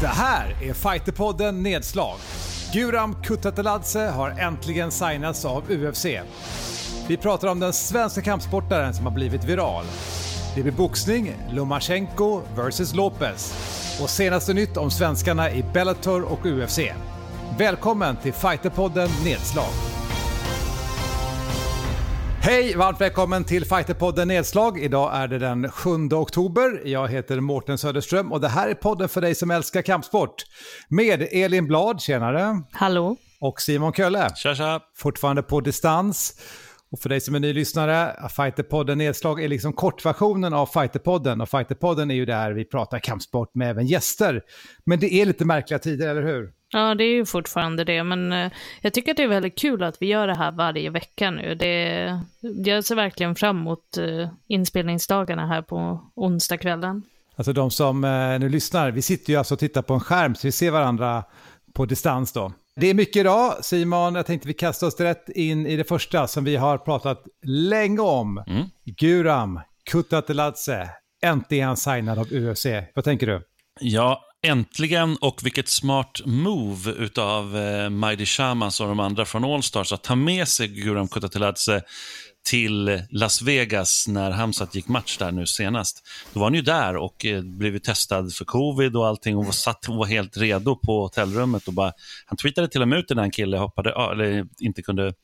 Det här är Fighterpodden Nedslag. Guram Kutateladze har äntligen signats av UFC. Vi pratar om den svenska kampsportaren som har blivit viral. Det blir boxning, Lomachenko vs Lopez. Och senaste nytt om svenskarna i Bellator och UFC. Välkommen till Fighterpodden Nedslag. Hej! Varmt välkommen till Fighterpodden Nedslag. Idag är det den 7 oktober. Jag heter Mårten Söderström och det här är podden för dig som älskar kampsport. Med Elin Blad, tjenare. Hallå. Och Simon Kölle. Tja, tja. Fortfarande på distans. Och för dig som är ny lyssnare, Fighterpodden Nedslag är liksom kortversionen av Fighterpodden. Och Fighterpodden är ju där vi pratar kampsport med även gäster. Men det är lite märkliga tider, eller hur? Ja, det är ju fortfarande det, men eh, jag tycker att det är väldigt kul att vi gör det här varje vecka nu. Det, jag ser verkligen fram emot eh, inspelningsdagarna här på onsdagskvällen. Alltså de som eh, nu lyssnar, vi sitter ju alltså och tittar på en skärm så vi ser varandra på distans då. Det är mycket idag, Simon. Jag tänkte vi kastar oss rätt in i det första som vi har pratat länge om. Mm. Guram Kutateladze, äntligen signad av UFC. Vad tänker du? Ja, äntligen och vilket smart move utav eh, Maidi Shamas och de andra från Allstars att ta med sig Guram Kutateladze till Las Vegas när Hamzat gick match där nu senast. Då var han ju där och eh, blev testad för covid och allting och var, satt, och var helt redo på hotellrummet. Och bara, han tweetade till och med ut den killen hoppade, eller inte kunde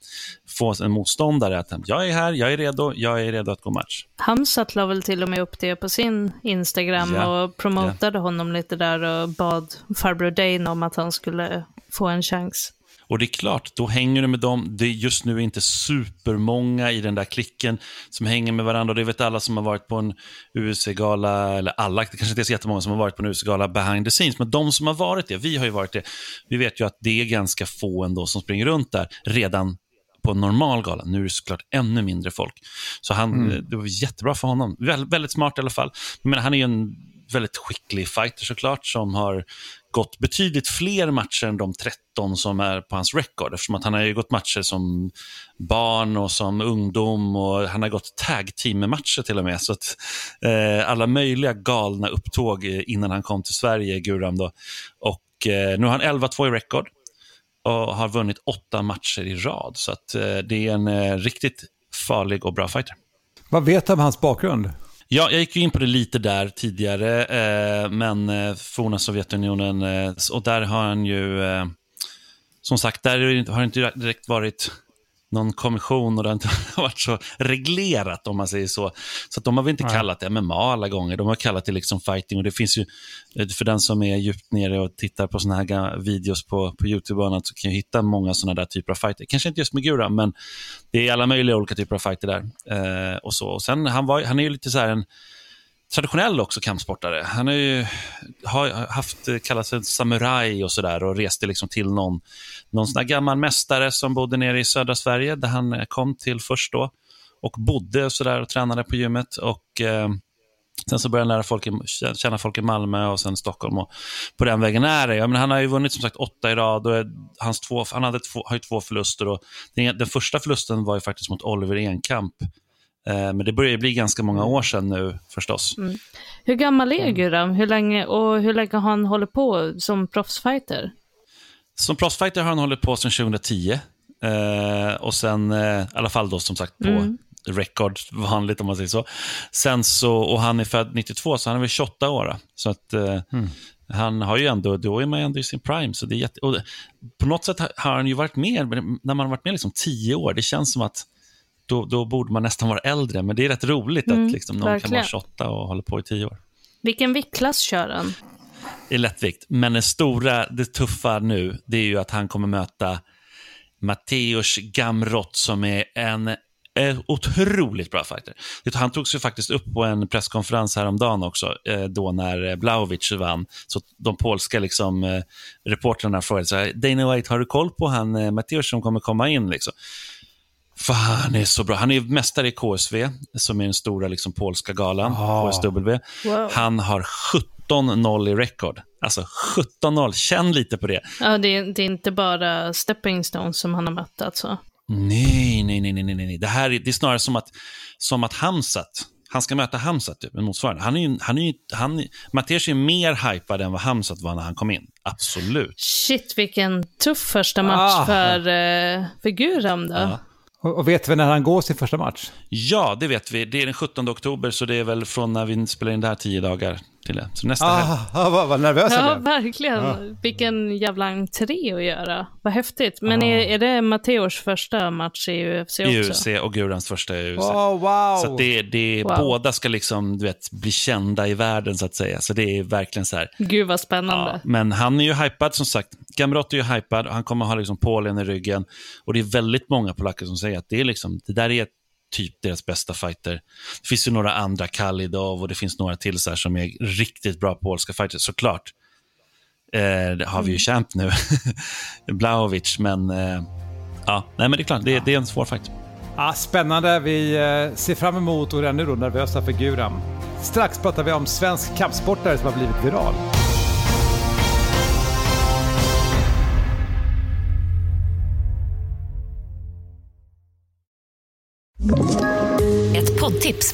få en motståndare att jag är här, jag är redo, jag är redo att gå match. Hamzat la väl till och med upp det på sin Instagram Ja, och promotade honom lite där och bad farbror Dane om att han skulle få en chans. Och det är klart, då hänger du med dem. Det är just nu inte supermånga i den där klicken som hänger med varandra. Det vet alla som har varit på en UFC-gala, eller alla, det kanske inte är så jättemånga som har varit på en UFC-gala behind the scenes, men de som har varit det, vi har ju varit det, vi vet ju att det är ganska få ändå som springer runt där redan på en normal gala. Nu är det såklart ännu mindre folk. Så han, det var jättebra för honom. Väl, väldigt smart i alla fall. Men han är ju en väldigt skicklig fighter såklart, som har gått betydligt fler matcher än de 13 som är på hans record. Eftersom att han har ju gått matcher som barn och som ungdom och han har gått tag team-matcher till och med. Så att, eh, alla möjliga galna upptåg innan han kom till Sverige, Guram. Då. Och eh, nu har han 11-2 i record och har vunnit åtta matcher i rad. Så att, eh, det är en eh, riktigt farlig och bra fighter. Vad vet du om hans bakgrund? Ja, jag gick ju in på det lite där tidigare, eh, men eh, forna Sovjetunionen, eh, och där har han ju, eh, som sagt, där har det inte direkt varit någon kommission och det har inte varit så reglerat om man säger så. Så att de har väl inte Nej. kallat det MMA alla gånger, de har kallat det liksom fighting och det finns ju, eh, för den som är djupt nere och tittar på såna här videos på, på YouTube och annat så kan jag hitta många sådana där typer av fighter. Kanske inte just med Gura, men det är alla möjliga olika typer av fighter där. Eh, och så. Och sen, han, var, han är ju lite så här en traditionell också kampsportare. Han har ju har haft, eh, kallat sig samuraj och sådär och reste liksom till någon, någon sån där gammal mästare som bodde nere i södra Sverige där han eh, kom till först då och bodde och, så där och tränade på gymmet. Och, eh, sen så började han lära folk, i- känna folk i Malmö och sen Stockholm. Och på den vägen är det. Ja, men han har ju vunnit som sagt åtta i rad och eh, hans två, han hade två, har ju två förluster. Och den, den första förlusten var ju faktiskt mot Oliver Enkamp. Eh, men det börjar bli ganska många år sedan nu förstås. Hur gammal är Guram? Hur länge, och hur länge har han hållit på som proffsfighter? Som proffsfighter har han hållit på sedan 2010. Eh, och sen, eh, i alla fall då som sagt på Mm. record, vanligt om man säger så. Sen så, och han är född 92, så han är väl 28 år. då. Så att eh, han har ju ändå, då är man ju ändå i sin prime. Så det är jätte, och det- på något sätt har han ju varit med, när man har varit med liksom 10 år, det känns som att då, då borde man nästan vara äldre. Men det är rätt roligt Mm, att liksom, någon kan verkligen. vara 28 och hålla på i 10 år. Vilken viktklass kör han? i lättvikt. Men det stora, det tuffa nu, det är ju att han kommer möta Mateusz Gamrot som är en eh, otroligt bra fighter. Han tog sig faktiskt upp på en presskonferens häromdagen också, eh, då när eh, Blaovic vann. Så de polska liksom, reportrarna frågade så här, Dana White, har du koll på han Mateusz som kommer komma in? Liksom? För han är så bra. Han är mästare i KSV, som är den stora liksom, polska galan, Ah. KSW. Wow. Han har 17-0 i record. Alltså 17-0, känn lite på det. Ja, det, är, det är inte bara stepping stones som han har mött alltså. Nej, nej, nej, nej, nej, nej. Det här är, det är snarare som att, som att Hamzat Han ska möta Hamzat, typ, motsvarande. Han är ju, han är ju, han, Mateusz är mer hypad än vad Hamzat var när han kom in. Absolut. Shit, vilken tuff första match Ah. för, uh, för Guram då. Ja. Och, vet vi när han går sin första match? Ja, det vet vi. Det är den 17 oktober, så det är väl från när vi spelar in det här tio dagar till det. Så nästa helg. Ah, ah, vad, vad nervös jag Ja, blev. verkligen. Vilken jävla entré att göra. Vad häftigt. Men Ja. är, är det Matteos första match i UFC också? I UFC och Gurans första i UFC. Oh, wow! Så det, det, Wow. båda ska liksom, du vet, bli kända i världen så att säga. Så det är verkligen så här. Gud vad Ja, spännande. men han är ju hypad som sagt. Gamrot är ju hypad och han kommer ha liksom Polen i ryggen. Och det är väldigt många polacker som säger att det, är liksom, det där är typ deras bästa fighter. Det finns ju några andra, Kalidov och det finns några till så här som är riktigt bra polska fighters, såklart. Eh, det har vi ju champ nu, Blaovic, men eh, ja, nej men det är klart, det, det är en svår fight. Ah, spännande. Vi eh, ser fram emot och är ännu nervösa för Guram. Strax pratar vi om svensk kampsportare som har blivit viral.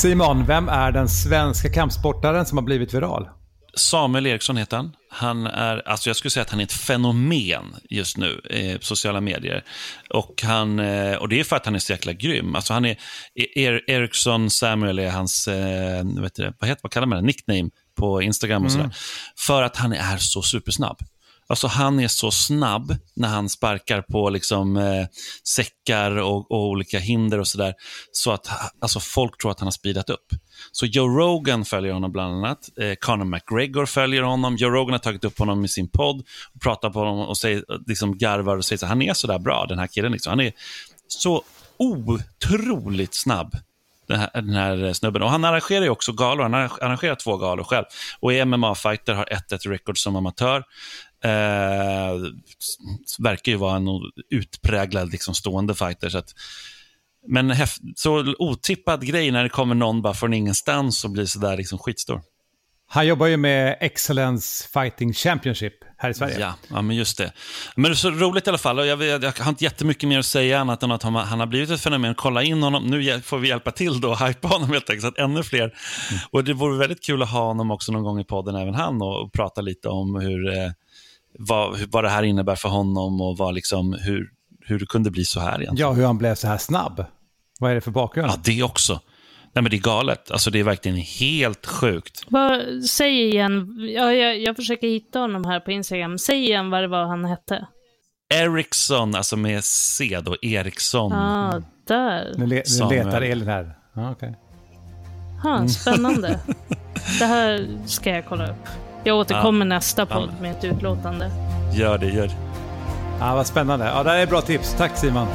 Simon, vem är den svenska kampsportaren som har blivit viral? Samuel Eriksson heter han. Han är, alltså jag skulle säga att han är ett fenomen just nu eh, på sociala medier. Och, han, eh, och det är för att han är så jäkla grym. Alltså han är, er, Eriksson Samuel är hans, eh, vet du, vad, heter, vad kallar man det, nickname på Instagram och sådär. För att han är så supersnabb. Alltså han är så snabb när han sparkar på liksom, eh, säckar och, och olika hinder och sådär. Så att alltså, folk tror att han har speedat upp. Så Joe Rogan följer honom bland annat. Eh, Conor McGregor följer honom. Joe Rogan har tagit upp honom i sin podd och pratar på honom och säger, liksom garvar och säger att han är så där bra, den här killen. Liksom. Han är så otroligt snabb den här, den här snubben. Och han arrangerar ju också galor. Han har arrangerat två galor själv. Och är MMA-fighter, har 1-1 record som amatör. Eh, verkar ju vara en utpräglad liksom, stående fighter. Så att, men så otippad grej när det kommer någon bara från ingenstans och blir sådär liksom skitstor. Han jobbar ju med Excellence Fighting Championship här i Sverige. Ja, ja, men just det. Men det är så roligt i alla fall. Och jag, vet, jag har inte jättemycket mer att säga annat än att han, han har blivit ett fenomen. Kolla in honom. Nu får vi hjälpa till då och hypa honom helt enkelt, så att ännu fler. Och det vore väldigt kul att ha honom också någon gång i podden, även han, och, och prata lite om hur, eh, vad, vad det här innebär för honom och vad, liksom, hur, hur det kunde bli så här egentligen. Ja, hur han blev så här snabb. Vad är det för bakgrund? Ja, det också. Nej, men det är galet. Alltså, det är verkligen helt sjukt. Vad, säg igen, ja, jag, jag försöker hitta honom här på Instagram. Säg igen vad det var han hette. Ericsson, alltså med C då, Eriksson. Ah, där. Nu, le- nu letar Elin här. Ja, okej. Ha, spännande. det här ska jag kolla upp. Jag återkommer nästa podd med ett utlåtande. Gör det, gör det. Ja, vad spännande. Ja, det här är bra tips. Tack Simon.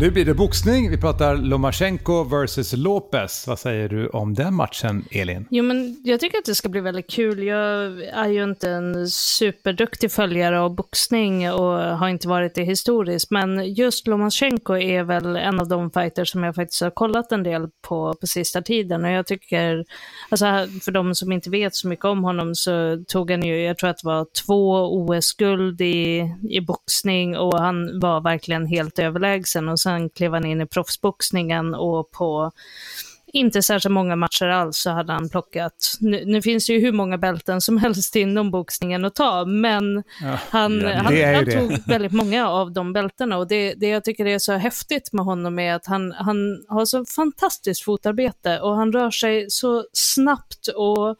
Nu blir det boxning. Vi pratar Lomachenko versus Lopez. Vad säger du om den matchen, Elin? Jo, men jag tycker att det ska bli väldigt kul. Jag är ju inte en superduktig följare av boxning och har inte varit det historiskt, men just Lomachenko är väl en av de fighters som jag faktiskt har kollat en del på på sista tiden. Och jag tycker, alltså för de som inte vet så mycket om honom så tog han ju, jag tror att det var två OS-guld i, i boxning och han var verkligen helt överlägsen. Och sen klev han in i proffsboxningen och på inte särskilt många matcher alls så hade han plockat, nu, nu finns det ju hur många bälten som helst inom boxningen att ta, men han, Ja, han, ju han det. tog väldigt många av de bältena och det, det jag tycker är så häftigt med honom är att han, han har så fantastiskt fotarbete och han rör sig så snabbt och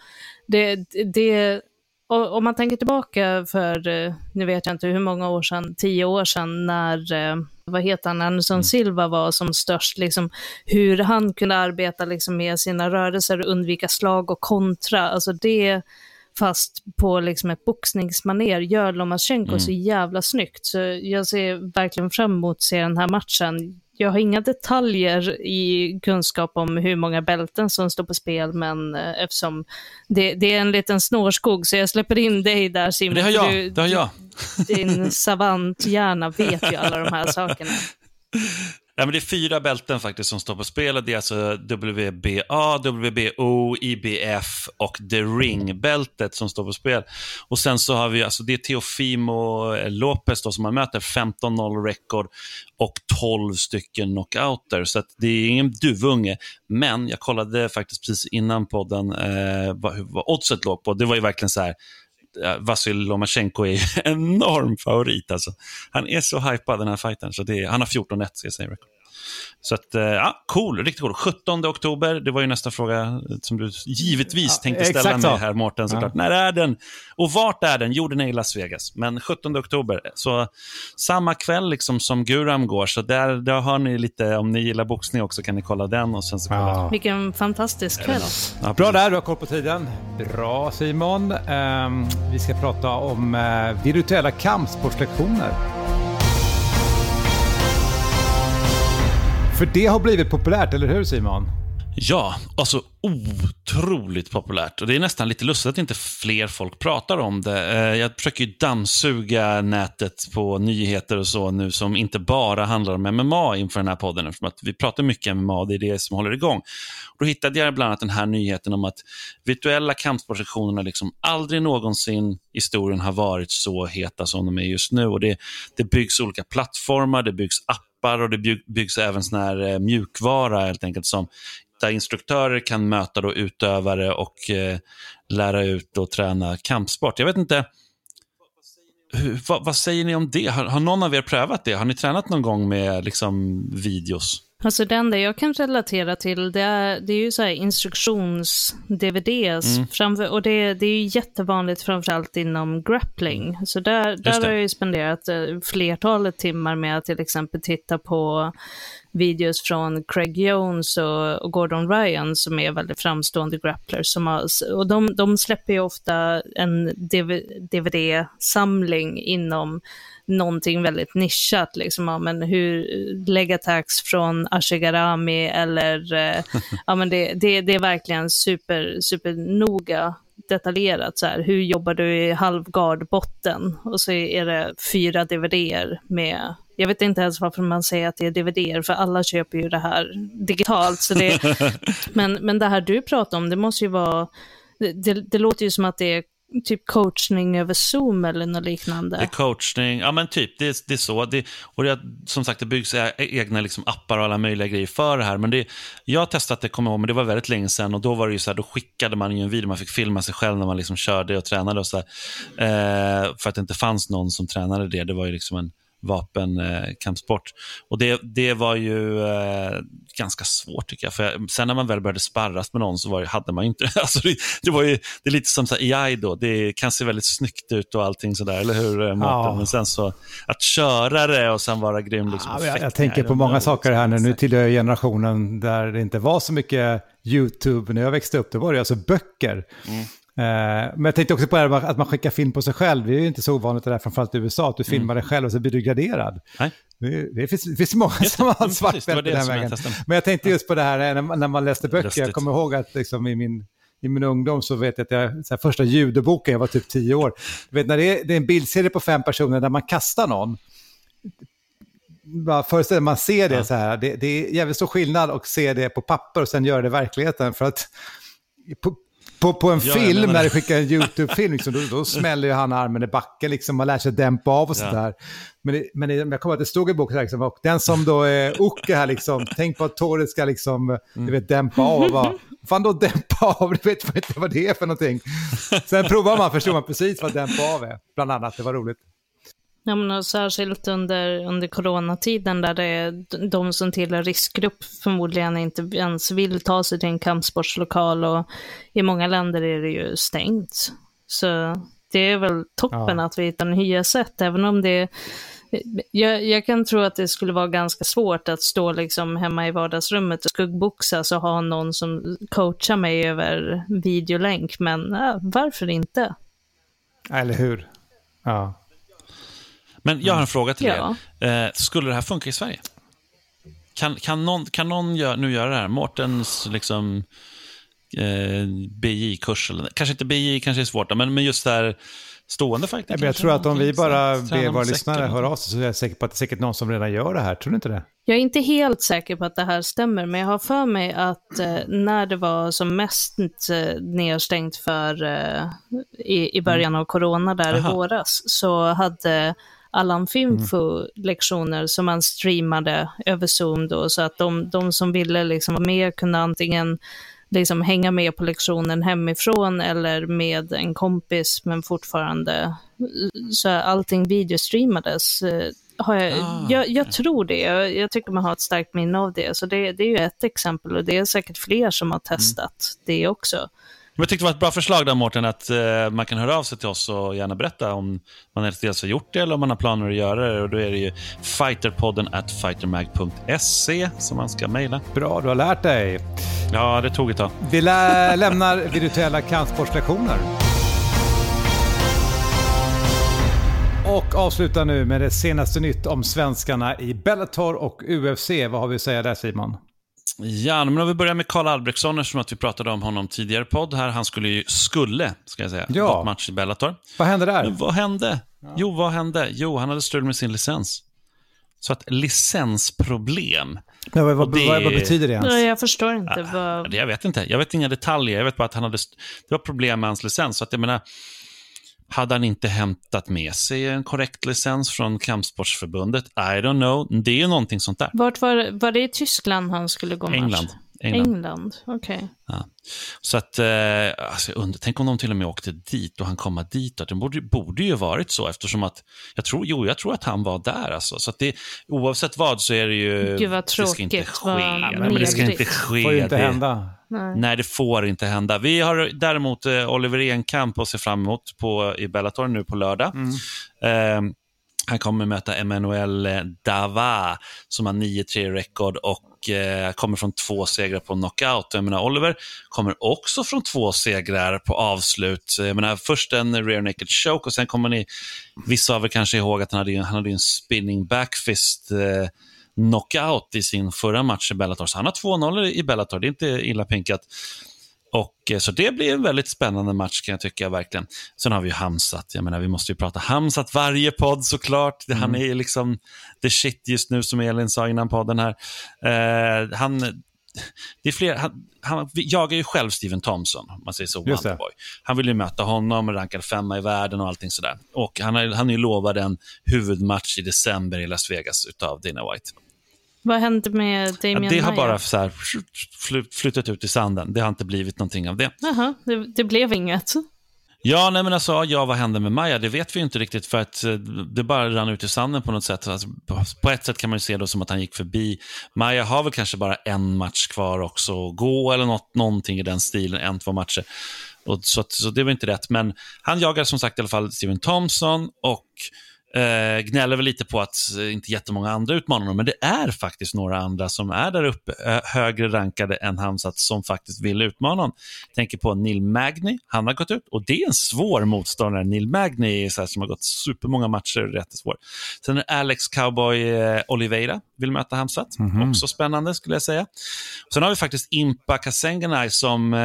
det, det och om man tänker tillbaka för, eh, nu vet jag inte hur många år sedan, tio år sedan när, eh, vad heter han, Anderson Silva var som störst, liksom hur han kunde arbeta liksom med sina rörelser och undvika slag och kontra, alltså det fast på liksom ett boxningsmaner gör Lomachenko mm. så jävla snyggt. Så jag ser verkligen fram emot att se den här matchen. Jag har inga detaljer i kunskap om hur många bälten som står på spel, men eh, eftersom det, det, är en liten snårskog så jag släpper in dig där Simon. Det har jag. Du, det har jag. Din savanthjärna vet ju alla de här sakerna. Ja, men det är fyra bälten faktiskt som står på spel. Det är alltså WBA, WBO, IBF och The Ring-bältet som står på spel. Och sen så har vi, alltså det är Teofimo Lopez då, som man möter, 15-0 record och 12 stycken knockouter. Så det är ingen duvunge. Men jag kollade faktiskt precis innan podden eh, vad, vad oddset låg på. Det var ju verkligen så här, Vasil Lomachenko är en enorm favorit. Alltså. Han är så hypad den här fighten, så det är, han har 14-1 ska jag säga. Så att, eh, ja, cool, riktigt cool. 17 oktober, det var ju nästa fråga som du givetvis ja, tänkte ställa mig här Mårten såklart. Ja. När är den? Och vart är den? Jo, den är i Las Vegas, men 17 oktober. Så samma kväll liksom som Guram går, så där, där har ni lite, om ni gillar boxning också kan ni kolla den och sen så kolla. Ja. Vilken fantastisk kväll. Ja, Bra där, du har koll på tiden. Bra Simon. Um, vi ska prata om uh, virtuella kampsportslektioner. För det har blivit populärt, eller hur Simon? Ja, alltså otroligt populärt. Och Det är nästan lite lustigt att inte fler folk pratar om det. Eh, jag försöker ju dammsuga nätet på nyheter och så nu som inte bara handlar om MMA inför den här podden. Eftersom att vi pratar mycket MMA och det är det som håller igång. Då hittade jag bland annat den här nyheten om att virtuella kampsportsektionerna liksom aldrig någonsin i historien har varit så heta som de är just nu. Och det, det byggs olika plattformar, det byggs appar appar och det byggs även sån här eh, mjukvara helt enkelt som där instruktörer kan möta då utövare och eh, lära ut och träna kampsport. Jag vet inte, hur, vad, vad, säger ni om det? Har, har, någon av er prövat det? Har ni tränat någon gång med liksom, videos? Alltså det enda jag kan relatera till det är, det är ju så instruktions-DVDs. Mm. och det, det är ju jättevanligt framförallt inom grappling. Så där, där har jag ju spenderat eh, flertalet timmar med att till exempel titta på videos från Craig Jones och, och Gordon Ryan som är väldigt framstående grapplers. Som har, och de, de släpper ju ofta en DVD-samling inom någonting väldigt nischat, liksom, ja, men hur, attacks från Ashigarami eller, eh, ja men det, det, det är verkligen super, super noga detaljerat så här, hur jobbar du i halvgardbotten? Och så är det fyra DVDer med, jag vet inte ens varför man säger att det är DVDer, för alla köper ju det här digitalt. Så det, men, men det här du pratar om, det måste ju vara, det, det låter ju som att det är typ coachning över Zoom eller något liknande. Det är coachning, ja men typ, det, det är så. Det, och det, som sagt, det byggs egna liksom, appar och alla möjliga grejer för det här. Men det, jag har testat det, kommer ihåg, men det var väldigt länge sedan och då var det ju så här, då skickade man ju en video, man fick filma sig själv när man liksom körde och tränade och så eh, för att det inte fanns någon som tränade det. Det var ju liksom en vapenkampsport. och det, det var ju eh, ganska svårt tycker jag. För sen när man väl började sparras med någon så var, hade man inte alltså det. Det, var ju, det är lite som så här, AI då, det kan se väldigt snyggt ut och allting sådär, eller hur? Eh, ja. Men sen så, att köra det och sen vara grym. Liksom, ja, jag, jag tänker på många saker här nu. Nu tillhör jag generationen där det inte var så mycket YouTube när jag växte upp. Då var det alltså böcker. Mm. Eh, men jag tänkte också på det att man skickar film på sig själv. Det är ju inte så ovanligt det där, framförallt i USA, att du filmar mm. dig själv och så blir du graderad. Nej. Det, det, finns, det finns många som har svart bälte den vägen. Men jag tänkte just på det här när, när man läste böcker. Lustigt. Jag kommer ihåg att liksom i min i min ungdom så vet jag att jag, så här, första judoboken, jag var typ tio år. Du vet, när det är, det är en bildserie på fem personer där man kastar någon, bara föreställ man ser det ja. så här, det, det är jävligt stor skillnad att se det på papper och sen göra det i verkligheten. För att på, på, på en ja, film, när du skickar en YouTube-film, liksom, då, då smäller ju han armen i backen, liksom, man lär sig dämpa av och ja. sådär. Men, det, men det, jag kommer att det stod i boken, liksom, och den som då är Oke här, liksom, tänk på att Torres ska liksom, mm. du vet, dämpa av. Va? Fan då dämpa av, du vet inte vad det är för någonting. Sen provar man, förstår man precis vad dämpa av är, bland annat, det var roligt. Ja, men särskilt under, under coronatiden där det är de som tillhör riskgrupp förmodligen inte ens vill ta sig till en kampsportslokal och i många länder är det ju stängt. Så det är väl toppen ja. att vi hittar nya sätt, även om det Jag, jag, kan tro att det skulle vara ganska svårt att stå liksom hemma i vardagsrummet och skuggboxas och ha någon som coachar mig över videolänk, men ja, varför inte? Eller hur? Ja. Men jag har en fråga till ja. er. Eh, skulle det här funka i Sverige? Kan, kan någon, kan någon gör, nu göra det här? Mårtens liksom, eh, BJ-kurs, kanske inte BJ, kanske är svårt, men, men just där stående fighting. Jag tror att om vi bara ber våra lyssnare höra av sig så är jag säker på att det är säkert någon som redan gör det här. Tror du inte det? Jag är inte helt säker på att det här stämmer, men jag har för mig att eh, när det var som mest eh, nedstängt för eh, i, i början av corona där Aha. i våras, så hade Allan Finfo mm. lektioner som man streamade över Zoom då, så att de, de som ville liksom vara med kunde antingen liksom hänga med på lektionen hemifrån eller med en kompis, men fortfarande, så allting videostreamades. Har jag, ah, jag, jag, tror det. Jag, jag, tycker man har ett starkt minne av det. Så det, det är ju ett exempel och det är säkert fler som har testat mm. det också. Jag tyckte det var ett bra förslag där Mårten, att uh, man kan höra av sig till oss och gärna berätta om man dels har gjort det eller om man har planer att göra det. Och då är det ju fighterpodden at fightermag.se som man ska mejla. Bra, du har lärt dig. Ja, det tog ett tag. Vi lä lämnar virtuella kampsportslektioner. Och avslutar nu med det senaste nytt om svenskarna i Bellator och UFC. Vad har vi att säga där Simon? Ja, men om vi börjar med Karl Albrektsson, eftersom att vi pratade om honom tidigare podd här. Han skulle ju, skulle, ska jag säga, ja. gått match i Bellator. Vad hände där? Men vad hände? Ja. Jo, vad hände? Jo, han hade strul med sin licens. Så att licensproblem. Men vad, vad, det... vad, vad betyder det ens? Nej, jag förstår inte. Ja, vad... Jag vet inte. Jag vet inga detaljer. Jag vet bara att han hade, det var problem med hans licens. Så att jag menar, hade han inte hämtat med sig en korrekt licens från Kampsportsförbundet? I don't know. Det är ju någonting sånt där. Vart var, var det i Tyskland han skulle gå match? England. England, England. okej. Okay. Ja. Så att, eh, alltså, under, tänk om de till och med åkte dit och han komma dit. Det borde, borde ju varit så eftersom att, jag tror, jo, jag tror att han var där alltså. Så att det, oavsett vad så är det ju, Gud vad tråkigt. det ska inte ske. Nej, men det ska inte ske. Det får ju inte hända. Nej. Nej. det får inte hända. Vi har däremot eh, Oliver Enkamp att se fram emot på, i Bellator nu på lördag. Mm. Eh, han kommer möta Emmanuel Dava som har 9-3 rekord och eh, kommer från två segrar på knockout. Jag menar, Oliver kommer också från två segrar på avslut. Jag menar, först en rear naked choke och sen kommer ni, vissa av er kanske ihåg att han hade, han hade en spinning backfist eh, knockout i sin förra match i Bellator. Så han har 2-0 i Bellator, det är inte illa pinkat. Och, eh, så det blir en väldigt spännande match kan jag tycka verkligen. Sen har vi ju Hamsat. Jag menar, vi måste ju prata Hamsat varje podd såklart. Mm. Han är ju liksom the shit just nu som Elin sa innan podden här. Uh, han, det är fler, han, han jagar ju själv Steven Thompson, om man säger så, Wonderboy. Han vill ju möta honom, rankad femma i världen och allting sådär. Och han, har, han är ju lovad en huvudmatch i december i Las Vegas utav Dana White. Vad hände med Damien ja, Det har bara så här flyttat ut i sanden. Det har inte blivit någonting av det. Jaha, det, det blev inget. Ja, nej men alltså, ja, vad hände med Maja? Det vet vi inte riktigt för att eh, det bara rann ut i sanden på något sätt. Alltså, på ett sätt kan man ju se det som att han gick förbi. Maja har väl kanske bara en match kvar också att gå eller något, någonting i den stilen, en, två matcher. Och så, så det var inte rätt. Men han jagar som sagt i alla fall Steven Thompson och Eh, gnäller väl lite på att eh, inte jättemånga andra utmanar honom, men det är faktiskt några andra som är där uppe, eh, högre rankade än Hamzat, som faktiskt vill utmana honom. Jag tänker på Neil Magny, han har gått ut och det är en svår motståndare. Neil Magny är så här, som har gått supermånga matcher, rätt svår. Sen är Alex Cowboy eh, Oliveira, vill möta Hamzat, mm -hmm. också spännande skulle jag säga. Sen har vi faktiskt Impa Kasenganay som eh,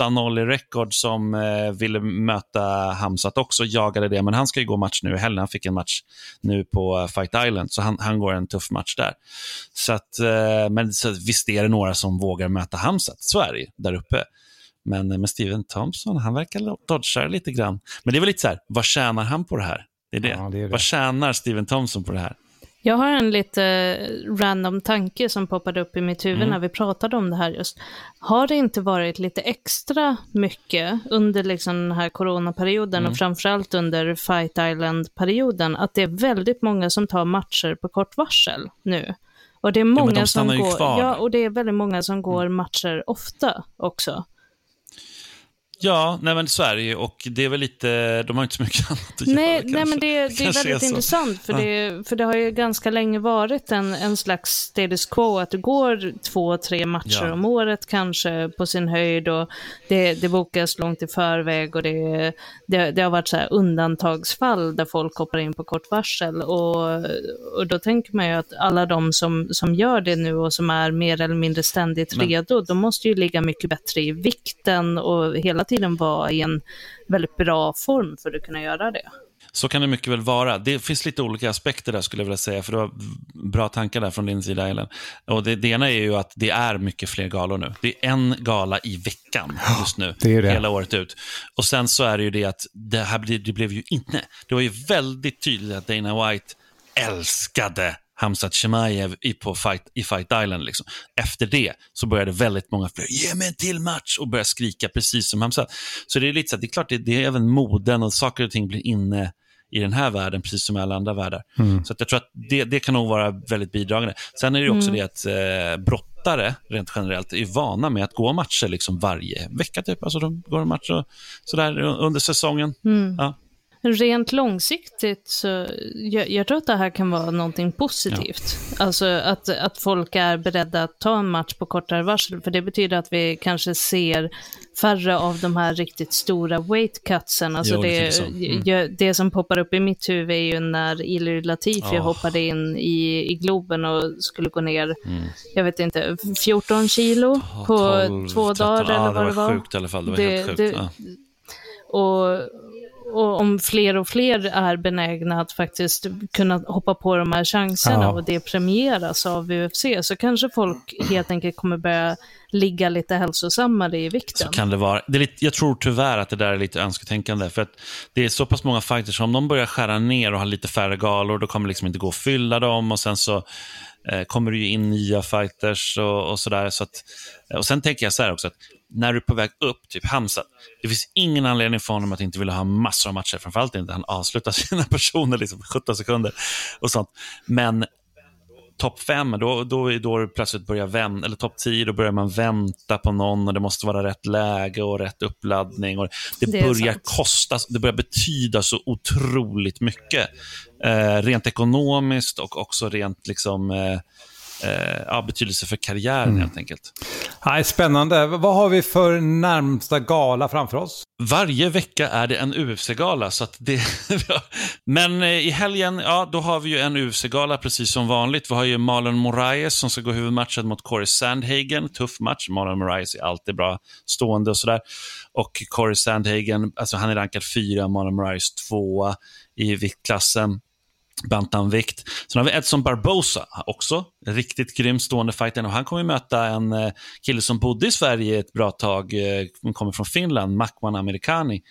8-0 i rekord som eh, ville möta Hamzat också, jagade det, men han ska ju gå match nu i helgen fick en match nu på eh, Fight Island, så han, han går en tuff match där. Så att, eh, men så visst är det några som vågar möta Hamzat, så är det där uppe. Men eh, med Steven Thompson, han verkar dodga lite grann. Men det är väl lite så här, vad tjänar han på det här? Det är det. Ja, det, är det. Vad tjänar Steven Thompson på det här? Jag har en lite random tanke som poppade upp i mitt huvud mm. när vi pratade om det här just. Har det inte varit lite extra mycket under liksom den här coronaperioden mm. och framförallt under Fight Island-perioden att det är väldigt många som tar matcher på kort varsel nu? Och det är många ja, de som går, ja, och det är väldigt många som går mm. matcher ofta också. Ja, nej men så är det ju. Och det är väl lite, de har inte så mycket annat att nej, göra Nej, men det, det är väldigt är intressant. För, ja. det, för det har ju ganska länge varit en, en slags status quo. Att det går två, tre matcher ja. om året kanske på sin höjd. Och det, det bokas långt i förväg. Och det, det, det har varit så undantagsfall där folk hoppar in på kort varsel. Och, och då tänker man ju att alla de som, som gör det nu och som är mer eller mindre ständigt men... redo, de måste ju ligga mycket bättre i vikten och hela tiden vara i en väldigt bra form för att kunna göra det. Så kan det mycket väl vara. Det finns lite olika aspekter där skulle jag vilja säga, för du har bra tankar där från din sida, Ellen. Och det, det ena är ju att det är mycket fler galor nu. Det är en gala i veckan just nu, det det. hela året ut. Och sen så är det ju det att det här det blev ju inte, det var ju väldigt tydligt att Dana White älskade Hamzat Chimaev i, på fight, i Fight Island. Liksom. Efter det så började väldigt många fler, ge mig en till match och börja skrika precis som Hamzat. Så det är lite så att det är klart, det, det är även moden och saker och ting blir inne i den här världen, precis som i alla andra världar. Mm. Så jag tror att det, det kan nog vara väldigt bidragande. Sen är det också mm. det att eh, brottare, rent generellt, är vana med att gå matcher liksom varje vecka. Typ. Alltså de går en match och, sådär under säsongen. Mm. Ja. Rent långsiktigt så jag, jag, tror att det här kan vara någonting positivt. Ja. Alltså att, att folk är beredda att ta en match på kortare varsel. För det betyder att vi kanske ser färre av de här riktigt stora weight cutsen. Alltså jo, det, det, mm. det, som poppar upp i mitt huvud är ju när Ilir Latifi oh. hoppade in i, i Globen och skulle gå ner, mm. jag vet inte, 14 kilo oh, på 12, två 13, dagar eller vad det var. Det var sjukt i alla fall. Det var helt sjukt. Ja. Och och om fler och fler är benägna att faktiskt kunna hoppa på de här chanserna ja. och det premieras av UFC så kanske folk helt enkelt kommer börja ligga lite hälsosammare i vikten. Så kan det vara. Det är lite, jag tror tyvärr att det där är lite önsketänkande. För att det är så pass många fighters, om de börjar skära ner och ha lite färre galor, då kommer det liksom inte gå att fylla dem. Och sen så eh, kommer det ju in nya fighters och, och sådär. Så och sen tänker jag så här också, att när du är på väg upp, typ Hamza, det finns ingen anledning för honom att inte vilja ha massor av matcher, framförallt inte han avslutar sina personer, liksom 17 sekunder och sånt. Men topp fem, då, då, då plötsligt börjar vänta, eller topp tio, då börjar man vänta på någon och det måste vara rätt läge och rätt uppladdning. Och det, det börjar sant. kosta, det börjar betyda så otroligt mycket. Eh, rent ekonomiskt och också rent liksom eh, eh, betydelse för karriären mm. helt enkelt. Nej, spännande. Vad har vi för närmsta gala framför oss? Varje vecka är det en UFC-gala. Så det, Men eh, i helgen, ja, då har vi ju en UFC-gala precis som vanligt. Vi har ju Marlon Moraes som ska gå huvudmatchen mot Corey Sandhagen. Tuff match. Marlon Moraes är alltid bra stående och sådär. Och Corey Sandhagen, alltså han är rankad fyra, Marlon Moraes tvåa i viktklassen bantamvikt. Sen har vi Edson Barbosa, också riktigt grym stående fighter. Och han kommer möta en eh, kille som bodde i Sverige ett bra tag, eh, Han kommer från Finland, Makwan Amerikani.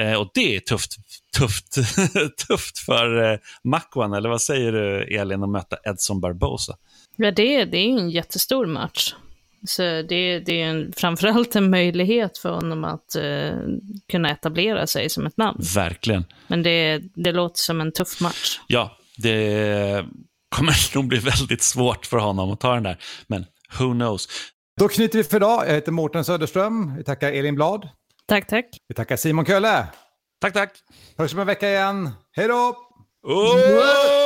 Eh, och det är tufft, tufft, tufft för Makwan, eller vad säger du Elin, att möta Edson Barbosa? Ja, det, det är en jättestor match. Så det, det är en, framförallt en möjlighet för honom att uh, kunna etablera sig som ett namn. Verkligen. Men det, det låter som en tuff match. Ja, det kommer nog bli väldigt svårt för honom att ta den där. Men who knows. Då knyter vi för idag. Jag heter Mårten Söderström. Vi tackar Elin Blad. Tack, tack. Vi tackar Simon Kölle. Tack, tack. Hörs om en vecka igen. Hej då! Oh!